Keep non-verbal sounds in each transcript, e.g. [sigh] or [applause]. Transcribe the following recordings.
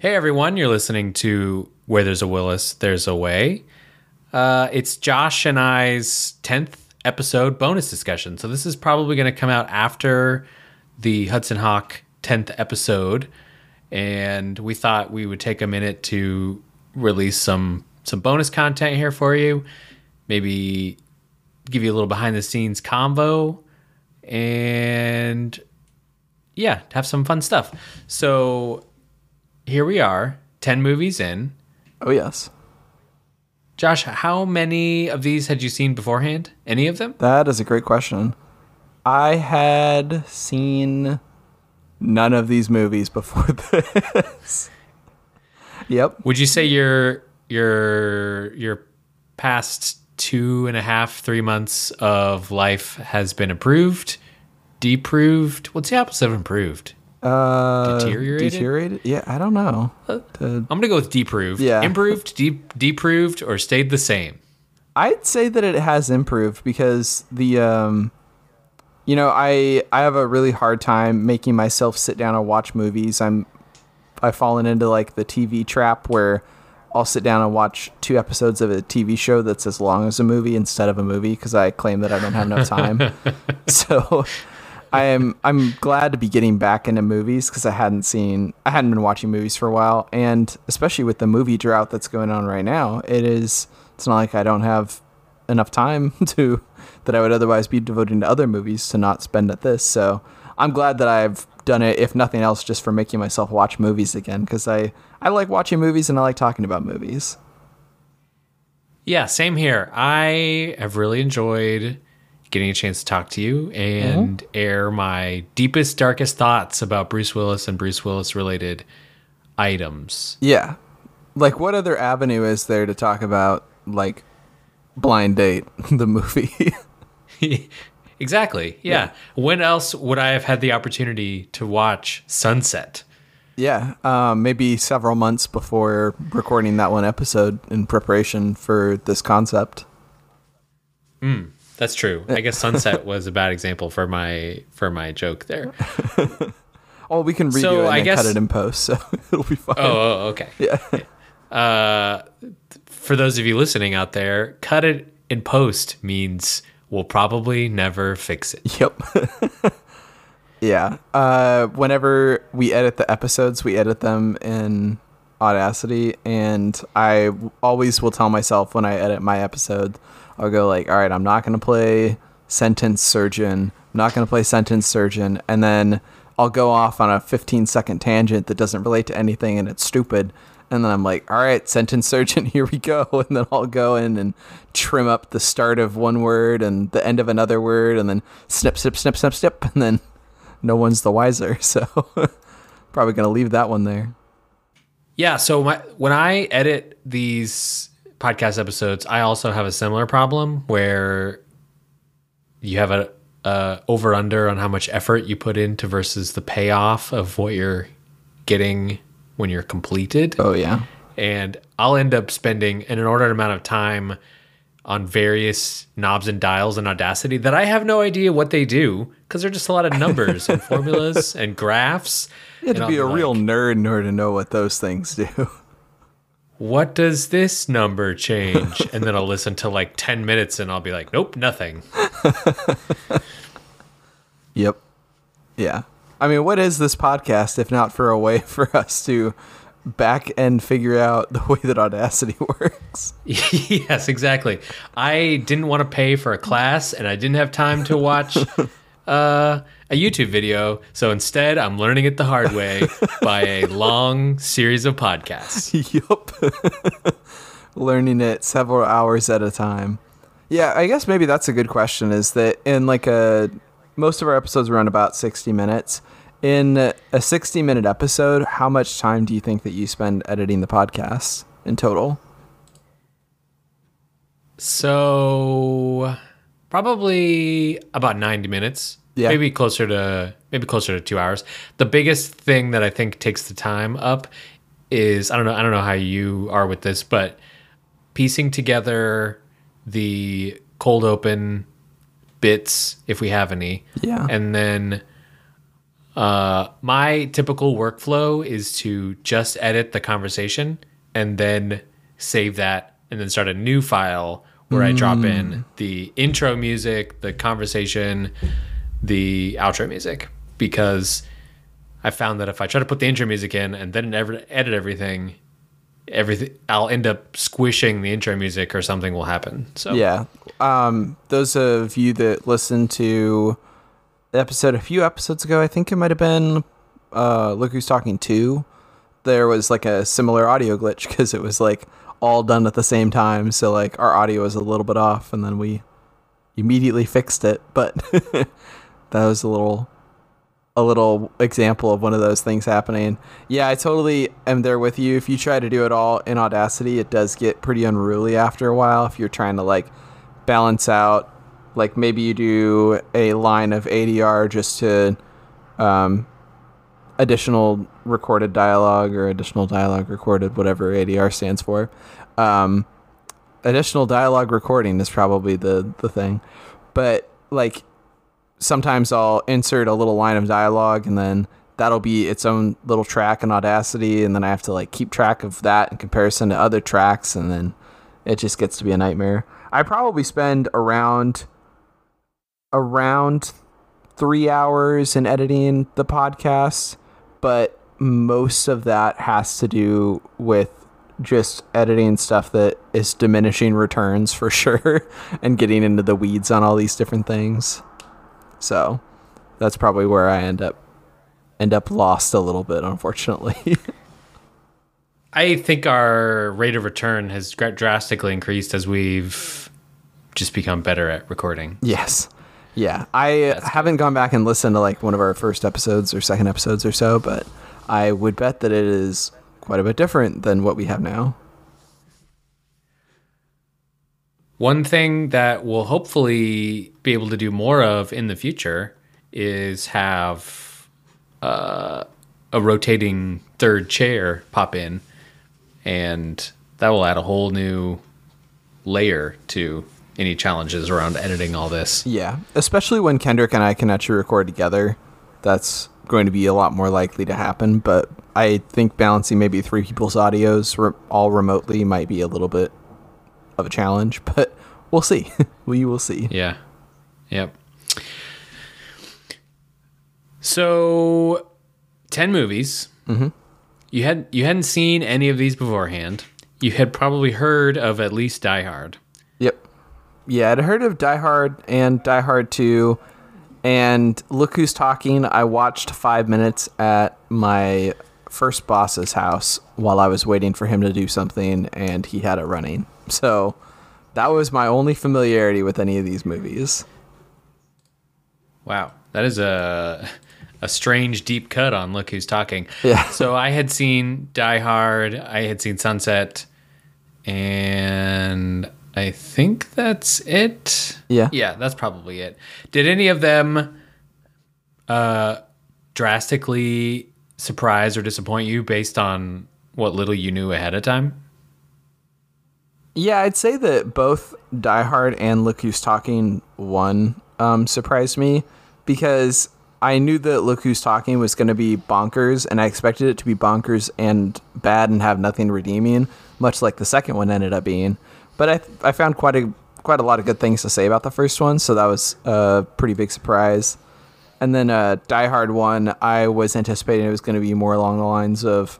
Hey everyone, you're listening to Where There's a Willis, There's a Way. Uh, it's Josh and I's 10th episode bonus discussion. So this is probably going to come out after the Hudson Hawk 10th episode. And we thought we would take a minute to release some some bonus content here for you. Maybe give you a little behind the scenes convo and yeah, have some fun stuff. So here we are, 10 movies in. Oh, yes. Josh, how many of these had you seen beforehand? Any of them? That is a great question. I had seen none of these movies before [laughs] this. yep. Would you say your your your past two and a half, three months of life has been improved, deproved? What's the opposite of improved? Uh, Deteriorated? Deteriorated? Yeah, I don't know. Uh, I'm gonna go with deproved. Yeah. Improved, deep deproved, or stayed the same. I'd say that it has improved because the um you know, I I have a really hard time making myself sit down and watch movies. I'm I've fallen into like the TV trap where I'll sit down and watch two episodes of a TV show that's as long as a movie instead of a movie because I claim that I don't have enough time. [laughs] so I am I'm glad to be getting back into movies because I hadn't seen I hadn't been watching movies for a while, and especially with the movie drought that's going on right now, it is it's not like I don't have enough time [laughs] to that I would otherwise be devoting to other movies to not spend at this. So I'm glad that I've done it, if nothing else, just for making myself watch movies again because I I like watching movies and I like talking about movies. Yeah, same here. I have really enjoyed getting a chance to talk to you and mm-hmm. air my deepest, darkest thoughts about Bruce Willis and Bruce Willis related items. Yeah. Like, what other avenue is there to talk about, like, Blind Date, [laughs] the movie? [laughs] exactly. Yeah. yeah. When else would I have had the opportunity to watch Sunset? Yeah, um, maybe several months before recording that one episode in preparation for this concept. Mm. That's true. I guess [laughs] Sunset was a bad example for my for my joke there. [laughs] oh, we can redo so, it and I guess, cut it in post, so [laughs] it'll be fine. Oh, oh okay. Yeah. Uh, for those of you listening out there, cut it in post means we'll probably never fix it. Yep. yeah. Uh, whenever we edit the episodes, we edit them in Audacity, and I always will tell myself when I edit my episode I'll go like, all right, I'm not to play sentence surgeon. I'm not to play sentence surgeon. And then I'll go off on a 15 second tangent that doesn't relate to anything and it's stupid. And then I'm like, all right, sentence surgeon, [laughs] here we go. [laughs] And then I'll go in and trim up the start of one word and the end of another word and then snip, snip, snip, snip, snip. [laughs] And then no one's the wiser. So probably to leave that one there. Yeah. So my, when I edit these podcast episodes, I also have a similar problem where you have a, a over under on how much effort you put into versus the payoff of what you're getting when you're completed. Oh yeah. And I'll end up spending an inordinate amount of time on various knobs and dials in Audacity that I have no idea what they do because they're just a lot of numbers and formulas [laughs] and graphs. You have to be a like, real nerd in order to know what those things do. What does this number change? and then I'll [laughs] listen to like 10 minutes and I'll be like, nope, nothing. [laughs] yep. Yeah. I mean, what is this podcast if not for a way [laughs] for us to back and figure out the way that Audacity works? yes, exactly. I didn't want to pay for a class and I didn't have time to watch uh, a YouTube video. So instead, I'm learning it the hard way [laughs] by a long series of podcasts. [laughs] Yup. [laughs] learning it several hours at a time. Yeah, I guess maybe that's a good question is that in like a most of our episodes run about 60 minutes. In a 60 minute episode, how much time do you think that you spend editing the podcast in total? So, probably about 90 minutes. Yeah. Maybe closer to maybe closer to 2 hours. The biggest thing that I think takes the time up is I don't know I don't know how you are with this, but piecing together the cold open bits if we have any. Yeah. And then Uh, my typical workflow is to just edit the conversation and then save that and then start a new file where I drop in the intro music, the conversation, the outro music because I found that if I try to put the intro music in and then edit everything, everything I'll end up squishing the intro music or something will happen. So Yeah. Um, those of you that listened to the episode a few episodes ago, I think it might have been uh, Look Who's Talking 2, there was like a similar audio glitch [laughs] because it was like all done at the same time. So like our audio was a little bit off and then we immediately fixed it. But [laughs] that was a little a little example of one of those things happening. Yeah, I totally am there with you. If you try to do it all in Audacity, it does get pretty unruly after a while if you're trying to like balance out like maybe you do a line of ADR just to um, additional recorded dialogue or additional dialogue recorded, whatever ADR stands for. Um, additional dialogue recording is probably the the thing, but like sometimes I'll insert a little line of dialogue and then that'll be its own little track in Audacity, and then I have to like keep track of that in comparison to other tracks, and then it just gets to be a nightmare. I probably spend around around three hours in editing the podcast, but most of that has to do with just editing stuff that is diminishing returns for [laughs] sure and getting into the weeds on all these different things. So that's probably where I end up end up lost a little bit unfortunately. [laughs] I think our rate of return has drastically increased as we've just become better at recording. yes. Yeah. I haven't gone back and listened to like one of our first episodes or second episodes or so, but I would bet that it is quite a bit different than what we have now. One thing that we'll hopefully be able to do more of in the future is have uh, a rotating third chair pop in, and that will add a whole new layer to any challenges around editing all this. Yeah, especially when Kendrick and I can actually record together. That's going to be a lot more likely to happen, but I think balancing maybe three people's audios re- all remotely might be a little bit of a challenge, [laughs] but we'll see. [laughs] we will see. Yeah. Yep. So, ten movies. Mm-hmm. You had you hadn't seen any of these beforehand. You had probably heard of at least Die Hard. Yeah, I'd heard of Die Hard and Die Hard 2. And look who's talking. I watched five minutes at my first boss's house while I was waiting for him to do something, and he had it running. So that was my only familiarity with any of these movies. Wow, that is a a strange deep cut on Look Who's Talking. Yeah. So I had seen Die Hard, I had seen Sunset, and I think that's it. Yeah. Yeah, that's probably it. Did any of them uh drastically surprise or disappoint you based on what little you knew ahead of time? Yeah, I'd say that both Die Hard and Look Who's Talking one um, surprised me because I knew that Look Who's Talking was going to be bonkers, and I expected it to be bonkers and bad and have nothing redeeming, much like the second one ended up being. But I I found quite a quite a lot of good things to say about the first one, so that was a pretty big surprise. And then uh, Die Hard one, I was anticipating it was going to be more along the lines of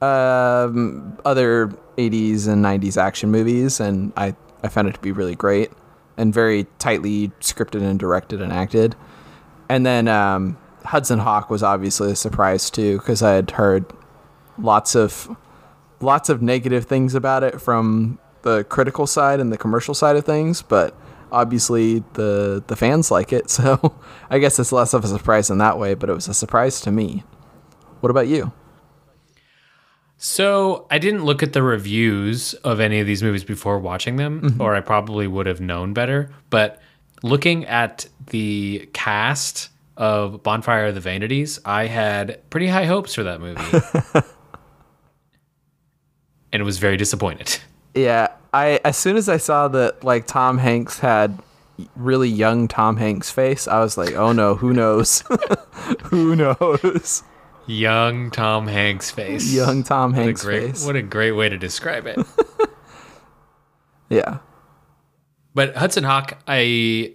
um, other 80s and 90s action movies, and I, I found it to be really great and very tightly scripted and directed and acted. And then um, Hudson Hawk was obviously a surprise too, because I had heard lots of lots of negative things about it from the critical side and the commercial side of things, but obviously the the fans like it, [laughs] so I guess it's less of a surprise in that way, but it was a surprise to me. What about you? So I didn't look at the reviews of any of these movies before watching them, mm-hmm. or I probably would have known better. But looking at the cast of Bonfire of the Vanities, I had pretty high hopes for that movie. [laughs] and was very disappointed. Yeah, I as soon as I saw that like Tom Hanks had really young Tom Hanks face, I was like, oh no, who knows? [laughs] who knows? Young Tom Hanks face. Young Tom What Hanks great, face. what a great way to describe it. [laughs] Yeah. But Hudson Hawk, I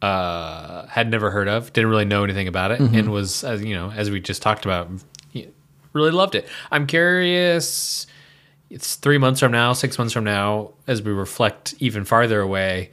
uh, had never heard of, didn't really know anything about it, and was, as you know, as we just talked about, really loved it. I'm curious. It's three months from now, six months from now, as we reflect even farther away.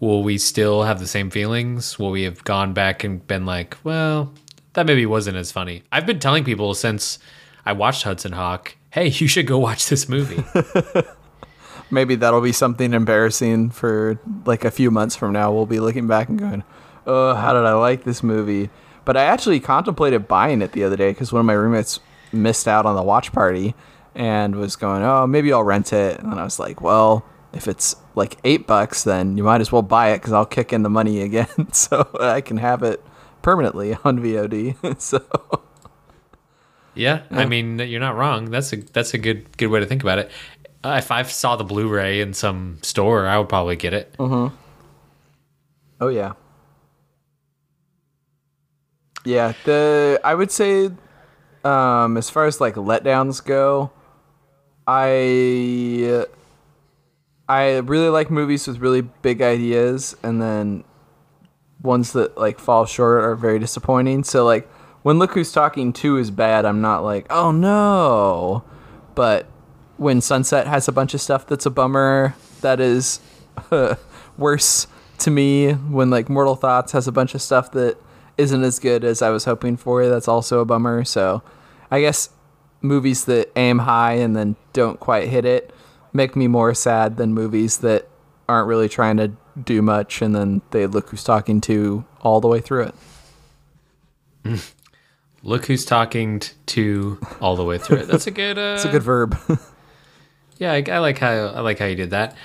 Will we still have the same feelings? Will we have gone back and been like, well, that maybe wasn't as funny? I've been telling people since I watched Hudson Hawk, hey, you should go watch this movie. [laughs] Maybe that'll be something embarrassing for like a few months from now. We'll be looking back and going, oh, how did I like this movie? But I actually contemplated buying it the other day because one of my roommates missed out on the watch party and was going, oh, maybe I'll rent it. And I was like, well, if it's like eight bucks, then you might as well buy it because I'll kick in the money again [laughs] so I can have it permanently [laughs] on VOD. [laughs] so Yeah, I mean you're not wrong. That's a that's a good good way to think about it. Uh, if I saw the Blu-ray in some store, I would probably get it. Oh yeah. Yeah, the I would say um as far as like letdowns go, I uh, I really like movies with really big ideas and then ones that like fall short are very disappointing. So like when Look Who's Talking 2 is bad, I'm not like, "Oh no." But when Sunset has a bunch of stuff that's a bummer, that is [laughs] worse to me. When like Mortal Thoughts has a bunch of stuff that isn't as good as I was hoping for, that's also a bummer. So I guess movies that aim high and then don't quite hit it make me more sad than movies that aren't really trying to do much and then they look who's talking to all the way through it. [laughs] Look who's talking t- to all the way through it. That's a good. Uh, [laughs] It's a good verb. [laughs] Yeah, I, I like how I like how you did that.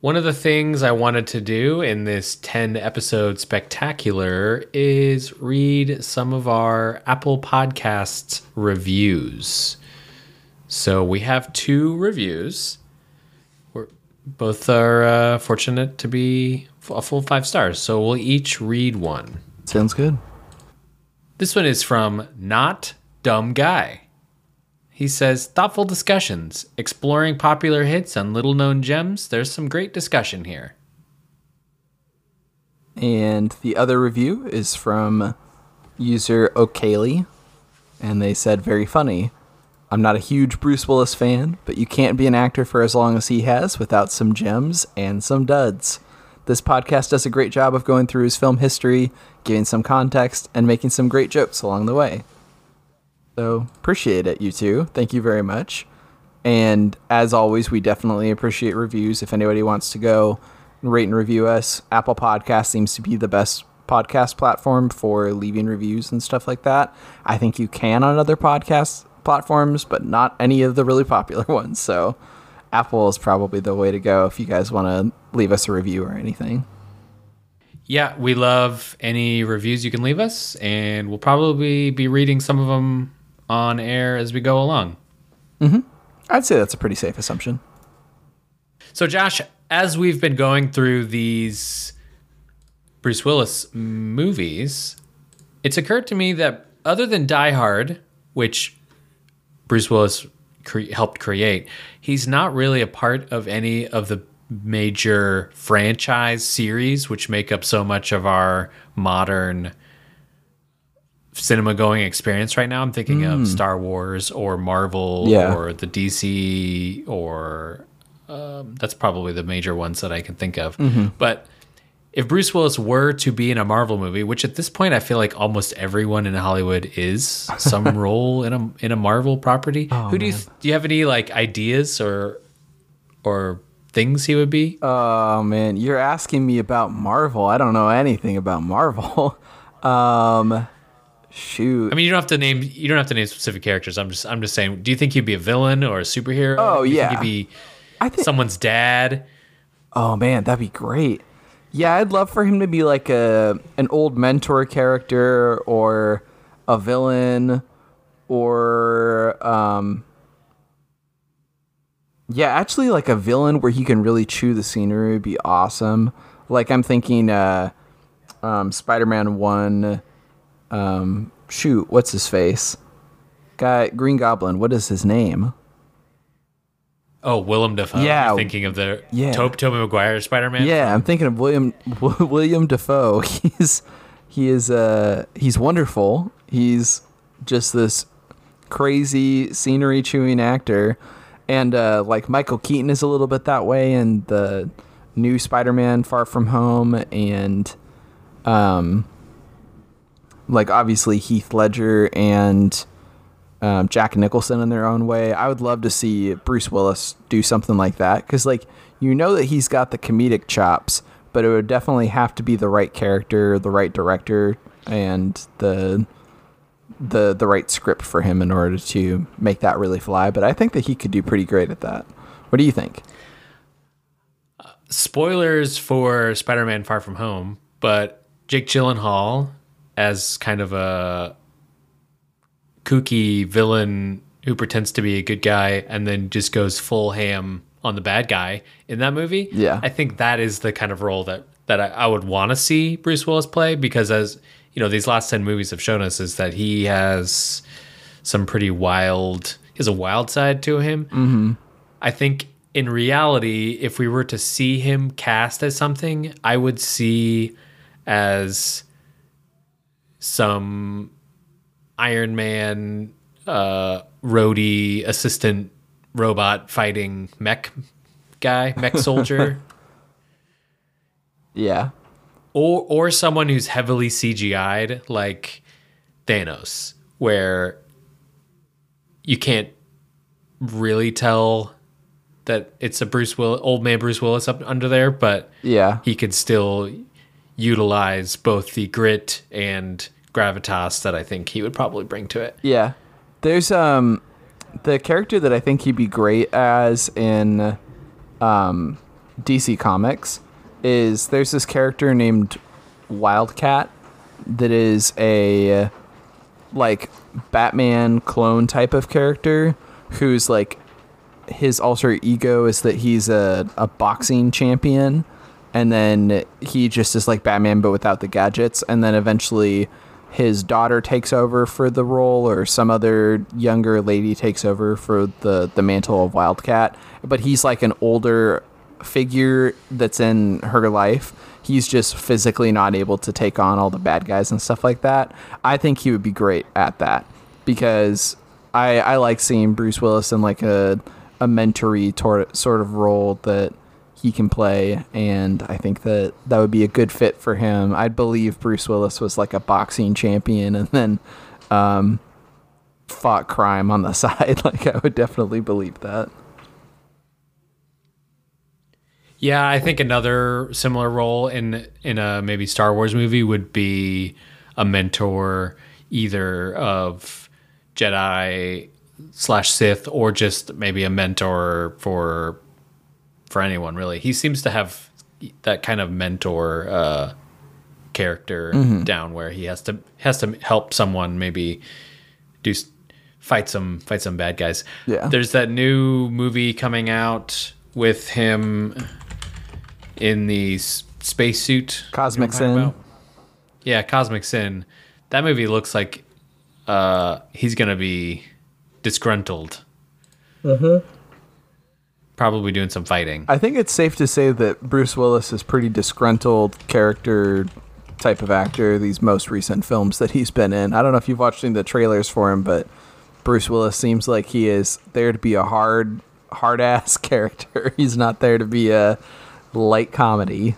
One of the things I wanted to do in this 10 episode spectacular is read some of our Apple Podcasts reviews. So we have two reviews. We're both are uh, fortunate to be a full five stars. So we'll each read one. Sounds good. This one is from Not Dumb Guy. He says, thoughtful discussions, exploring popular hits and little known gems. There's some great discussion here. And the other review is from user O'Kaley, and they said, very funny. I'm not a huge Bruce Willis fan, but you can't be an actor for as long as he has without some gems and some duds. This podcast does a great job of going through his film history, giving some context, and making some great jokes along the way. So, appreciate it, you two. Thank you very much. And as always, we definitely appreciate reviews. If anybody wants to go rate and review us, Apple Podcast seems to be the best podcast platform for leaving reviews and stuff like that. I think you can on other podcast platforms, but not any of the really [laughs] popular ones. So, Apple is probably the way to go if you guys want to leave us a review or anything. Yeah, we love any reviews you can leave us, and we'll probably be reading some of them on air as we go along. Mm-hmm. I'd say that's a pretty safe assumption. So, Josh, as we've been going through these Bruce Willis movies, it's occurred to me that other than Die Hard, which Bruce Willis cre- helped create, he's not really a part of any of the major franchise series which make up so much of our modern cinema going experience right now. I'm thinking of Star Wars or Marvel Yeah. or the DC or um, that's probably the major ones that I can think of. But if Bruce Willis were to be in a Marvel movie, which at this point I feel like almost everyone in Hollywood is [laughs] some role in a in a Marvel property, who do you do you have any like ideas or or things he would be? Oh man, you're asking me about Marvel. I don't know anything about Marvel. [laughs] um shoot. I mean, you don't have to name you don't have to name specific characters. I'm just I'm just saying. Do you think he'd be a villain or a superhero? Oh, you yeah. think he'd be I think someone's dad. Oh man, that'd be great. Yeah, I'd love for him to be like a an old mentor character or a villain or um Yeah, actually, like a villain where he can really chew the scenery would be awesome. Like I'm thinking, uh, um, Spider-Man One. Um, shoot, what's his face? Guy, Green Goblin. What is his name? Oh, Willem Dafoe. Yeah. You're thinking of the Yeah. Toby, Tobey Maguire Spider Man. Yeah, I'm thinking of William [laughs] William Dafoe. [laughs] He's he is uh he's wonderful. He's just this crazy scenery chewing actor, and uh, like Michael Keaton is a little bit that way in the new Spider-Man Far From Home, and um like obviously Heath Ledger and um, Jack Nicholson in their own way. I would love to see Bruce Willis do something like that because, like, you know that he's got the comedic chops, but it would definitely have to be the right character, the right director, and the the the right script for him in order to make that really fly. But I think that he could do pretty great at that. What do you think? Spoilers for Spider Man Far From Home, but Jake Gyllenhaal as kind of a kooky villain who pretends to be a good guy and then just goes full ham on the bad guy in that movie. Yeah. I think that is the kind of role that that I, I would want to see Bruce Willis play because as you know, these last ten movies have shown us is that he has some pretty wild. He has a wild side to him. Mm-hmm. I think in reality, if we were to see him cast as something, I would see as some Iron Man uh, roadie assistant robot fighting mech guy, mech [laughs] soldier, Yeah, or or someone who's heavily CGI'd like Thanos, where you can't really tell that it's a Bruce Will old man Bruce Willis up under there, but yeah, he could still utilize both the grit and gravitas that I think he would probably bring to it. yeah. There's um the character that I think he'd be great as in um, DC Comics is there's this character named Wildcat that is a like Batman clone type of character who's like his alter ego is that he's a, a boxing champion and then he just is like Batman but without the gadgets. And then eventually his daughter takes over for the role or some other younger lady takes over for the the mantle of Wildcat. But he's like an older figure that's in her life. He's just physically not able to take on all the bad guys and stuff like that. I think he would be great at that because I I like seeing Bruce Willis in like a a mentory tor- sort of role that he can play and I think that that would be a good fit for him. I'd believe Bruce Willis was like a boxing champion and then um fought crime on the [laughs] side. like I would definitely believe that. Yeah, I think another similar role in in a maybe Star Wars movie would be a mentor, either of Jedi slash Sith, or just maybe a mentor for for anyone really. He seems to have that kind of mentor uh, character down, where he has to has to help someone maybe do fight some fight some bad guys. Yeah. There's that new movie coming out with him in the s- spacesuit. Cosmic You know what I'm talking Sin. Yeah, Cosmic Sin. That movie looks like uh, he's gonna be disgruntled. Probably doing some fighting. I think it's safe to say that Bruce Willis is pretty disgruntled character type of actor these most recent films that he's been in. I don't know if you've watched any of the trailers for him, but Bruce Willis seems like he is there to be a hard hard ass [laughs] character. He's not there to be a light comedy.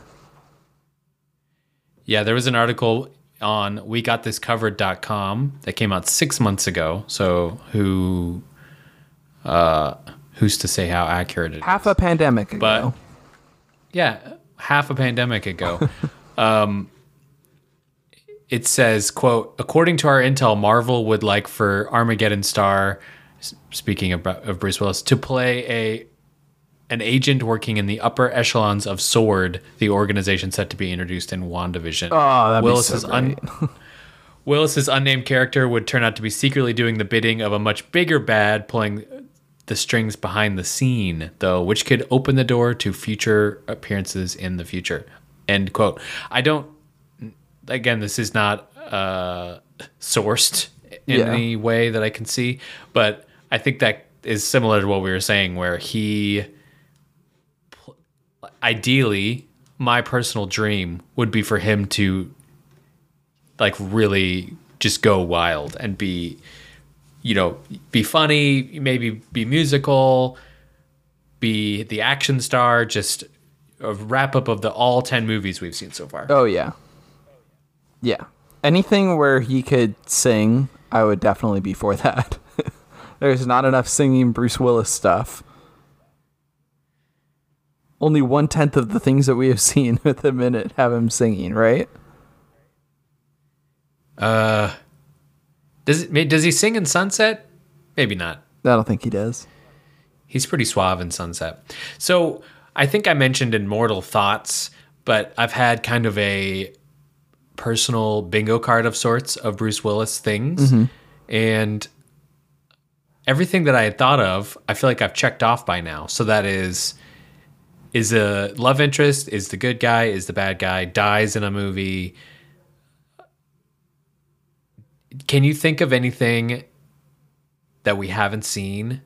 Yeah, there was an article on wegotThisCovered.com that came out six months ago. So who, uh, who's to say how accurate it is? Half a pandemic ago. But yeah, half a pandemic ago. [laughs] um, it says, "quote According to our intel, Marvel would like for Armageddon star, speaking of, of Bruce Willis, to play a an agent working in the upper echelons of Sword, the organization set to be introduced in WandaVision. Oh, that'd be Willis's so un- [laughs] Willis's unnamed character would turn out to be secretly doing the bidding of a much bigger bad, pulling the strings behind the scene, though, which could open the door to future appearances in the future. End quote. I don't. Again, this is not uh, sourced in Yeah. any way that I can see, but I think that is similar to what we were saying, where he ideally, my personal dream would be for him to like really just go wild and be you know be funny maybe be musical be the action star just a wrap up of the all 10 movies we've seen so far Oh yeah. Yeah. Anything where he could sing, I would definitely be for that. [laughs] There's not enough singing Bruce Willis stuff. Only one tenth of the things that we have [laughs] seen at the minute have him singing, right? uh does it does he sing in sunset maybe not I don't think he does. He's pretty suave in Sunset. So I think I mentioned Mortal Thoughts, but I've had kind of a personal bingo card of sorts of Bruce Willis things. Mm-hmm. And everything that I had thought of, I feel like I've checked off by now. So that is is a love interest, is the good guy, is the bad guy, dies in a movie. Can you think of anything that we haven't seen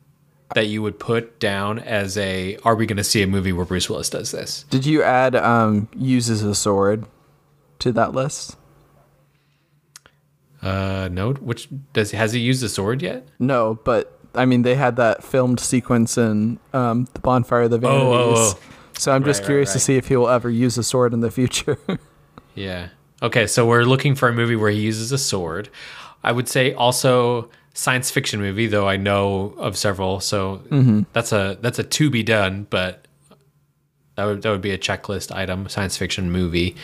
that you would put down as a are we going to see a movie where Bruce Willis does this? Did you add um uses a sword to that list? Uh no, which does has he used a sword yet? No, but I mean they had that filmed sequence in um the bonfire of the vanities. oh, oh. oh. So I'm just Right, right, curious to see if he will ever use a sword in the future. [laughs] Yeah. Okay, so we're looking for a movie where he uses a sword. I would say also science fiction movie, though I know of several. So mm-hmm. that's a that's a to be done, but that would that would be a checklist item. Science fiction movie.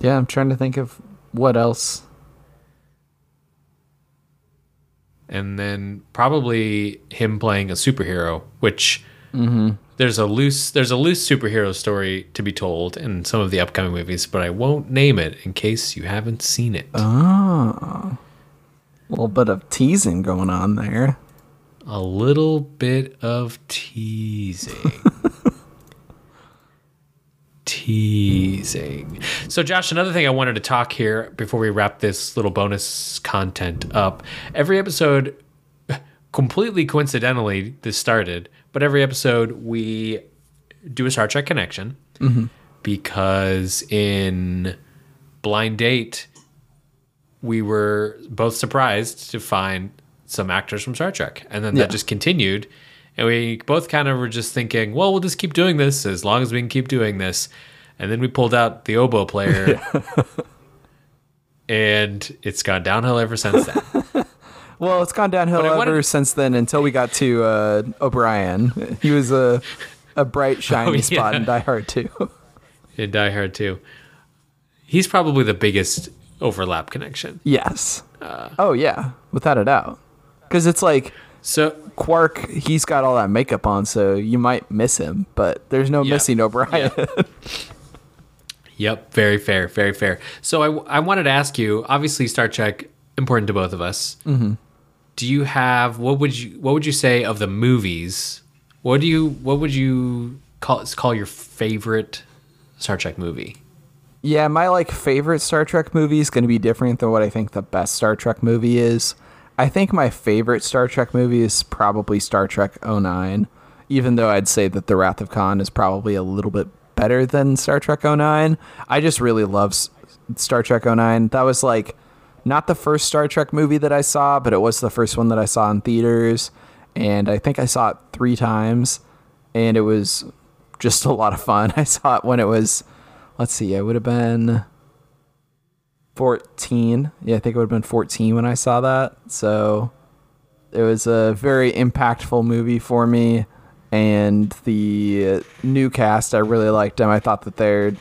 yeah, I'm trying to think of what else. and then probably him playing a superhero, which Mm-hmm. there's a loose there's a loose superhero story to be told in some of the upcoming movies, but I won't name it in case you haven't seen it. A little bit of teasing going on there. a little bit of teasing. [laughs] teasing. So, Josh, another thing I wanted to talk here before we wrap this little bonus content up. Every episode, [laughs] completely coincidentally, this started, but every episode we do a Star Trek connection mm-hmm. because in Blind Date, we were both surprised to find some actors from Star Trek. And then Yeah. that just continued. And we both kind of were just thinking, well, we'll just keep doing this as long as we can keep doing this. And then we pulled out the oboe player. [laughs] and it's gone downhill ever since then. [laughs] Well, it's gone downhill But I wanted- ever since then until we got to uh, O'Brien. He was a a bright [laughs] shiny Oh, spot in Die Hard 2. [laughs] in Die Hard 2. He's probably the biggest overlap connection. yes. Uh. oh yeah, without a doubt. Because it's like So, Quark, he's got all that makeup on, so you might miss him, but there's no Yeah. missing O'Brien. [laughs] Yep, very fair, very fair. So I, I wanted to ask you. Obviously, Star Trek important to both of us. Mm-hmm. Do you have what would you what would you say of the movies? What do you what would you call call your favorite Star Trek movie? Yeah, my like favorite Star Trek movie is going to be different than what I think the best Star Trek movie is. I think my favorite Star Trek movie is probably Star Trek 09, even though I'd say that The Wrath of Khan is probably a little bit better than Star Trek 09. I just really love Star Trek 09. That was like not the first Star Trek movie that I saw, but it was the first one that I saw in theaters, and I think I saw it 3 times and it was just a lot of fun. [laughs] I saw it when it was let's see, I would have been 14. Yeah, I think it would have been 14 when I saw that. So it was a very impactful movie for me. And the new cast, I really liked them. I thought that they're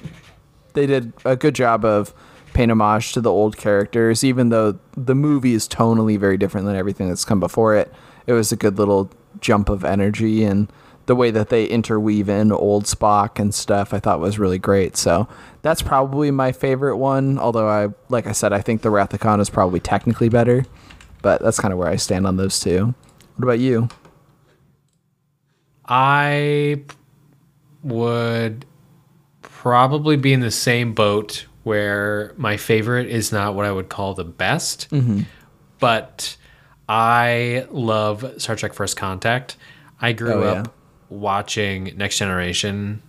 they did a good job of paying homage to the old characters, even though the movie is tonally very different than everything that's come before it. It was a good little jump of energy, and the way that they interweave in old Spock and stuff, I thought was really great. So that's probably my favorite one. Although I, like I said, I think the Wrath of Khan is probably technically better, but that's kind of where I stand on those two. What about you? I would probably be in the same boat where my favorite is not what I would call the best, mm-hmm. but I love Star Trek First Contact. I grew Oh, up yeah. watching Next Generation,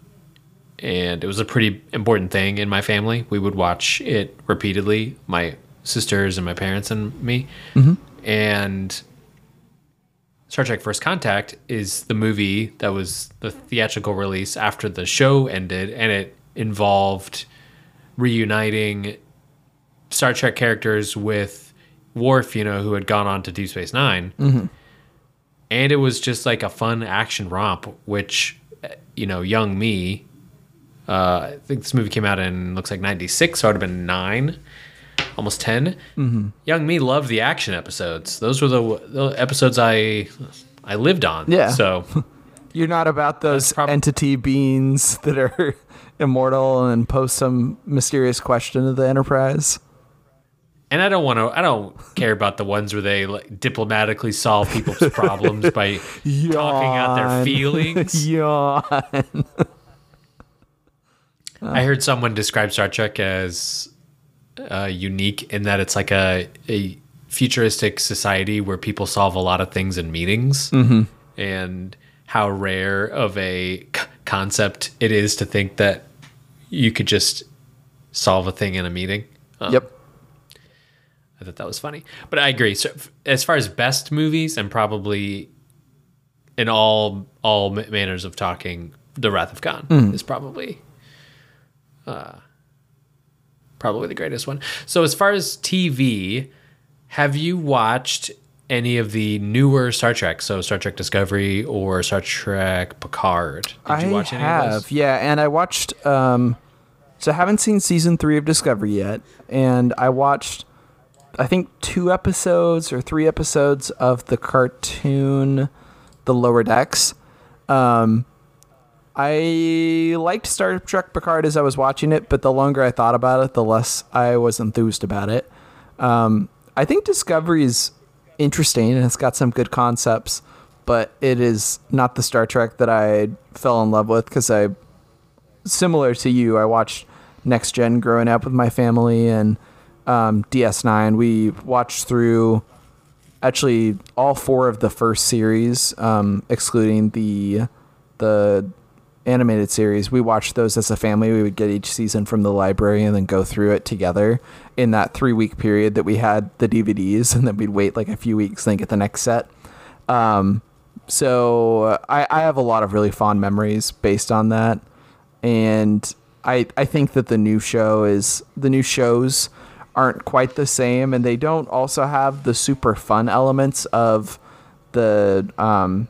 and it was a pretty important thing in my family. We would watch it repeatedly, my sisters and my parents and me. Mm-hmm. And Star Trek First Contact is the movie that was the theatrical release after the show ended, and it involved reuniting Star Trek characters with Worf, you know, who had gone on to Deep Space 9 And it was just like a fun action romp, which, you know, young me, uh, I think this movie came out in, looks like 96, so I'd have been nine, almost 10 young me loved the action episodes. Those were the, the episodes I I lived on. Yeah. So [laughs] You're not about those prob- entity beings that are immortal and pose some mysterious question to the Enterprise. and I don't want to I don't care about the ones where they like, diplomatically solve people's problems by [laughs] talking out their feelings. [laughs] Yawn. I heard someone describe Star Trek as uh, unique in that it's like a a futuristic society where people solve a lot of things in meetings, and how rare of a concept it is to think that you could just solve a thing in a meeting. Um, Yep. I thought that was funny, but I agree. So, as far as best movies, and probably in all all manners of talking, The Wrath of Khan is probably uh, probably the greatest one. So, as far as TV, have you watched any of the newer Star Trek? So, Star Trek Discovery or Star Trek Picard? Did I you watch any have, of those? yeah, and I watched. Um, so I haven't seen season three of Discovery yet, and I watched, I think two episodes or three episodes of the cartoon, The Lower Decks. Um, I liked Star Trek Picard as I was watching it, but the longer I thought about it, the less I was enthused about it. Um, I think Discovery is interesting and it's got some good concepts, but it is not the Star Trek that I fell in love with because I, similar to you, I watched Next Gen growing up with my family and um, DS9. We watched through actually all four of the first series, um, excluding the the animated series. We watched those as a family. We would get each season from the library and then go through it together in that three week period that we had the DVDs, and then we'd wait like a few weeks and then get the next set. Um, so I, I have a lot of really fond memories based on that, and I I think that the new show is the new shows aren't quite the same, and they don't also have the super fun elements of the um,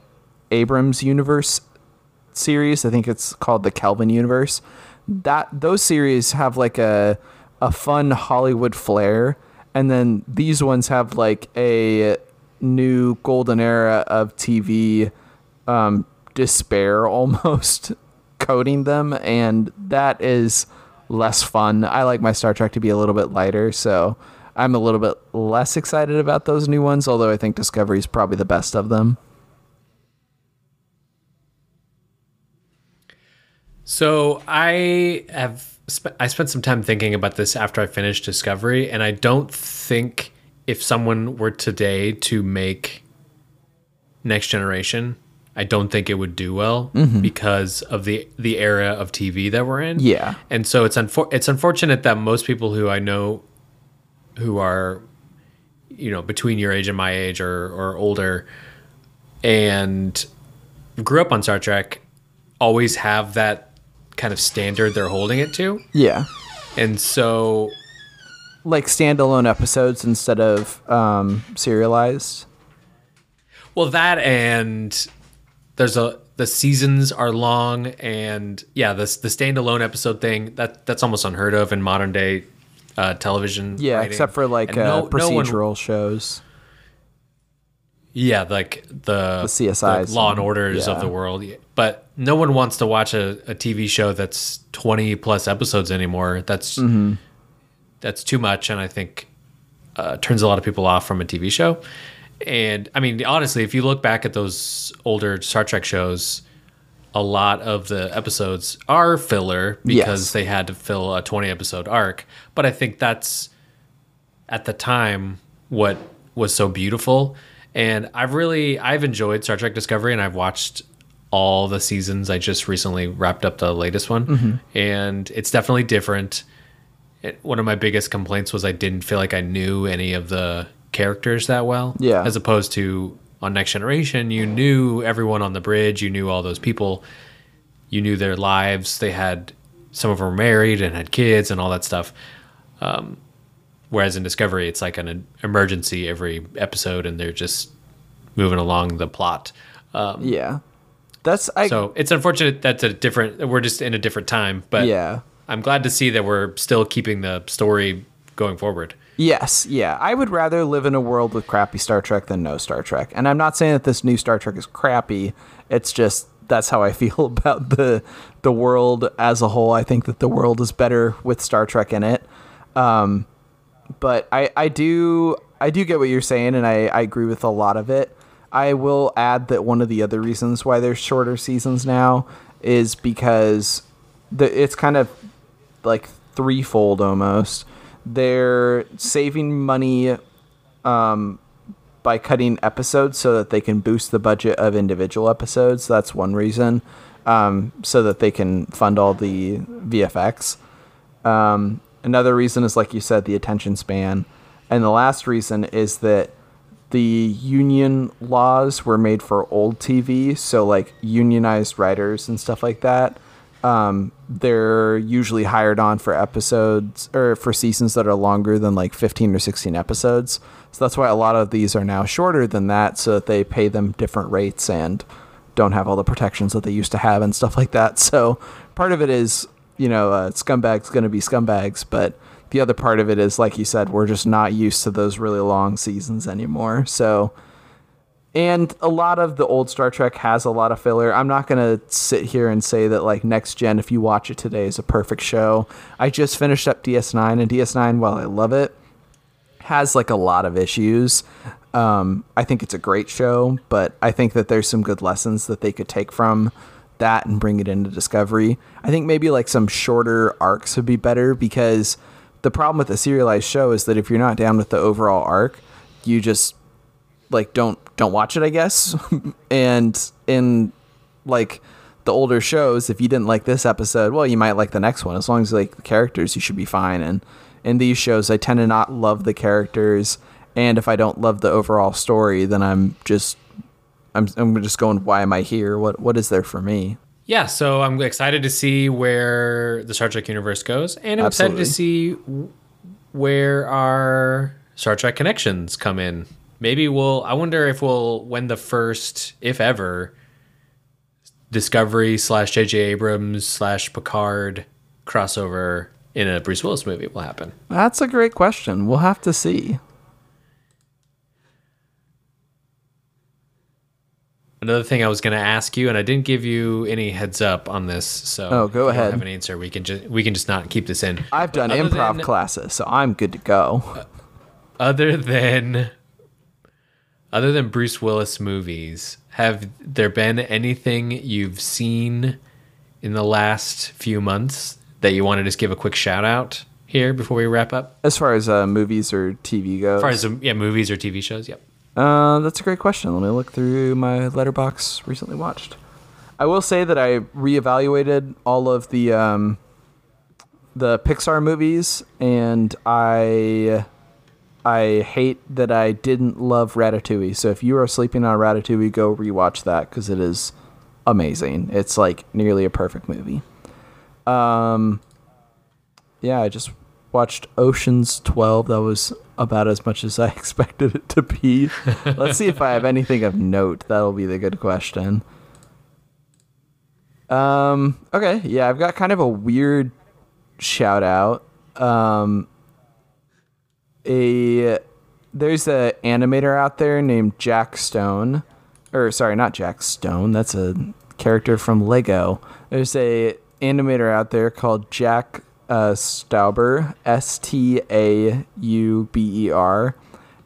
Abrams universe series. I think it's called the Kelvin universe. That those series have like a a fun Hollywood flair, and then these ones have like a new golden era of TV um, despair [laughs] almost coating them, and that is less fun. I like my Star Trek to be a little bit lighter, so I'm a little bit less excited about those new ones. Although I think Discovery is probably the best of them. So I have sp- I spent some time thinking about this after I finished Discovery, and I don't think if someone were today to make Next Generation, I don't think it would do well mm-hmm. because of the the era of TV that we're in. Yeah. and so it's unfor- it's unfortunate that most people who I know who are you know between your age and my age or or older and grew up on Star Trek always have that kind of standard they're holding it to. Yeah. And so like standalone episodes instead of um, serialized. well that and there's a the seasons are long and yeah, this the standalone episode thing that that's almost unheard of in modern day uh, television. Yeah, writing. except for like uh, no- no one- procedural shows. Yeah, like the, The CSIs the Law and- Orders of the world. But no one wants to watch a, a TV show that's twenty plus episodes anymore. That's that's too much, and I think uh, turns a lot of people off from a TV show. and I mean, honestly, if you look back at those older Star Trek shows, a lot of the episodes are filler because Yes. they had to fill a 20 episode arc. But I think that's at the time what was so beautiful. And I've really I've enjoyed Star Trek Discovery and I've watched all the seasons. I just recently wrapped up the latest one and it's definitely different. It, one of my biggest complaints was I didn't feel like I knew any of the characters that well. Yeah. As opposed to on Next Generation, you knew everyone on the bridge, you knew all those people, you knew their lives. They had some of them were married and had kids and all that stuff. Um, whereas in Discovery, it's like an emergency every episode, and they're just moving along the plot. Um, Yeah. That's I so it's unfortunate that's a different. We're just in a different time, but yeah. I'm glad to see that we're still keeping the story going forward. Yes, yeah. I would rather live in a world with crappy Star Trek than no Star Trek. And I'm not saying that this new Star Trek is crappy. It's just that's how I [laughs] feel about the the world as a whole. I think that the world is better with Star Trek in it. Um, but I I do I do get what you're saying, and I I agree with a lot of it. I will add that one of the other reasons why there's shorter seasons now is because the it's kind of like threefold almost. They're saving money um, by cutting episodes so that they can boost the budget of individual episodes. That's one reason. Um, so that they can fund all the VFX. Um, another reason is, like you said, the attention span. And the last reason is that the union laws were made for old TV, so like unionized writers and stuff like that. Um, they're usually hired on for episodes or for seasons that are longer than like 15 or 16 episodes. So that's why a lot of these are now shorter than that, so that they pay them different rates and don't have all the protections that they used to have and stuff like that. [laughs] So part of it is, you know, uh, scumbags going to be scumbags, but the other part of it is, like you said, we're just not used to those really long seasons anymore. So, and a lot of the old Star Trek has a lot of filler. I'm not going to sit here and say that, like, Next Gen, if you watch it today, is a perfect show. I just finished up DS9, and DS9, while I love it, has like a lot of issues. Um, I think it's a great show, but I think that there's some good lessons that they could take from that and bring it into Discovery. I think maybe like some shorter arcs would be better because the problem with a serialized show is that if you're not down with the overall arc, you just like don't don't watch it, I guess. [laughs] and in like the older shows, if you didn't like this episode, well, you might like the next one. As long as you like the characters, you should be fine. And in these shows, I tend to not love the characters, and if I don't love the overall story, then I'm just I'm I'm just going, why am I here? What what is there for me? Yeah, so I'm excited to see where the Star Trek universe goes, and I'm excited to see where our Star Trek connections come in. Maybe we'll. I wonder if we'll when the first, if ever, Discovery slash J.J. Abrams slash Picard crossover in a Bruce Willis movie will happen. That's a great question. We'll have to see. Another thing I was going to ask you, and I didn't give you any heads up on this, so Oh, go if you ahead. Don't have an answer. We can just we can just not keep this in. I've done improv than- classes, so I'm good to go. other than other than Bruce Willis movies, have there been anything you've seen in the last few months that you want to just give a quick shout out here before we wrap up? As far as uh, movies or TV goes, As far as um, yeah, movies or TV shows, yep. Uh, that's a great question. Let me look through my Letterboxd recently watched. I will say that I reevaluated all of the um, the Pixar movies, and I I hate that I didn't love Ratatouille. So if you are sleeping on Ratatouille, go rewatch that because it is amazing. It's like nearly a perfect movie. Um, yeah, I just watched Ocean's 12. That was about as much as I [laughs] expected it to be. [laughs] Let's see if I have anything of note. That'll be the good question. Um, okay, yeah, I've got kind of a weird shout out. Um, a there's a animator out there named Jack Stone, or sorry, not Jack Stone. That's a character from Lego. There's a animator out there called Jack uh, Stauber, S T A U B E R,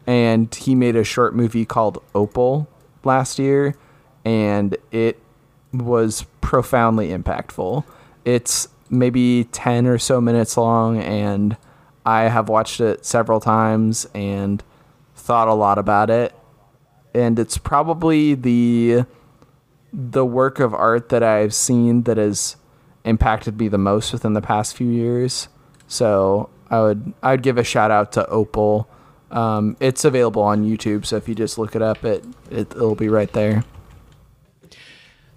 and he made a short movie called Opal last year, and it was profoundly impactful. It's maybe 10 or so minutes long, and I have watched it several times and thought a lot about it. And it's probably the the work of art that I've seen that has impacted me the most within the past few years. So I would I would give a shout out to Opal. Um, it's available on YouTube, so if you just look it up, it, it it'll be right there.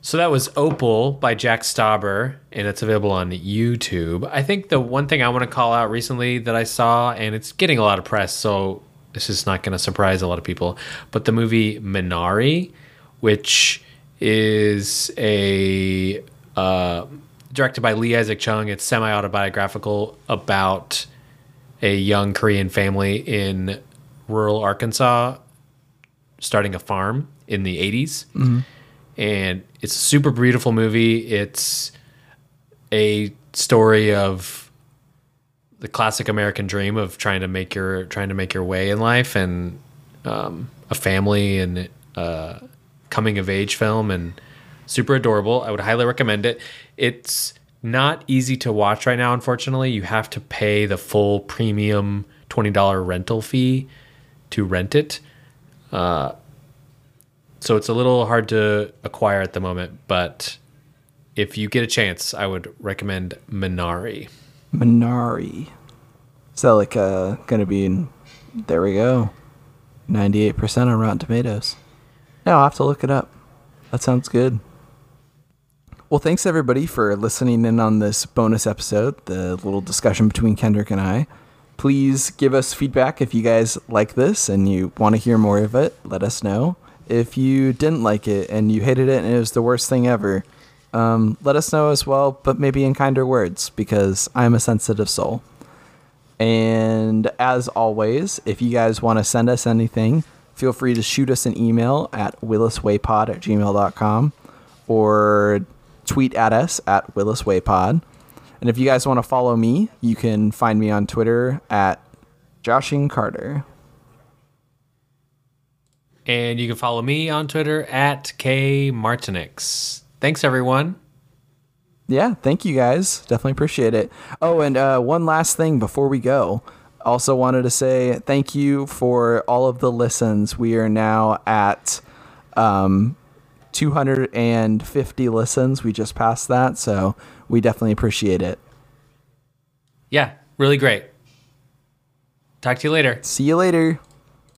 So that was Opal by Jack Stauber, and it's available on YouTube. I think the one thing I want to call out recently that I saw, and it's getting a lot of press, so this is not going to surprise a lot of people, but the movie Minari, which is a uh, directed by Lee Isaac Chung. It's semi autobiographical about a young Korean family in rural Arkansas starting a farm in the 80s. And it's a super beautiful movie. It's a story of the classic American dream of trying to make your trying to make your way in life and um, a family and uh, coming of age film and super adorable. I would highly recommend it. It's not easy to watch right now, unfortunately. You have to pay the full premium $20 rental fee to rent it. Uh, so it's a little hard to acquire at the moment, but if you get a chance, I would recommend Minari. Minari. Is that like uh, gonna be in? There we go. Ninety-eight percent on Rotten Tomatoes. Yeah, I'll have to look it up. That sounds good. Well, thanks everybody for listening in on this bonus episode, the little discussion between Kendrick and I. Please give us feedback if you guys like this and you want to hear more of it. Let us know. If you didn't like it and you hated it and it was the worst thing ever, um, let us know as well, but maybe in kinder words because I'm a sensitive soul. And as always, if you guys want to send us anything, feel free to shoot us an email at williswaypod at gmail.com or tweet at us at williswaypod. And if you guys want to follow me, you can find me on Twitter at Joshing Carter. And you can follow me on Twitter at K Martinix. Thanks, everyone. Yeah, thank you guys. Definitely appreciate it. Oh, and uh, one last thing before we go. Also wanted to say thank you for all of the listens. We are now at um, 250 listens. We just passed that, so we definitely appreciate it. Yeah, really great. Talk to you later. See you later.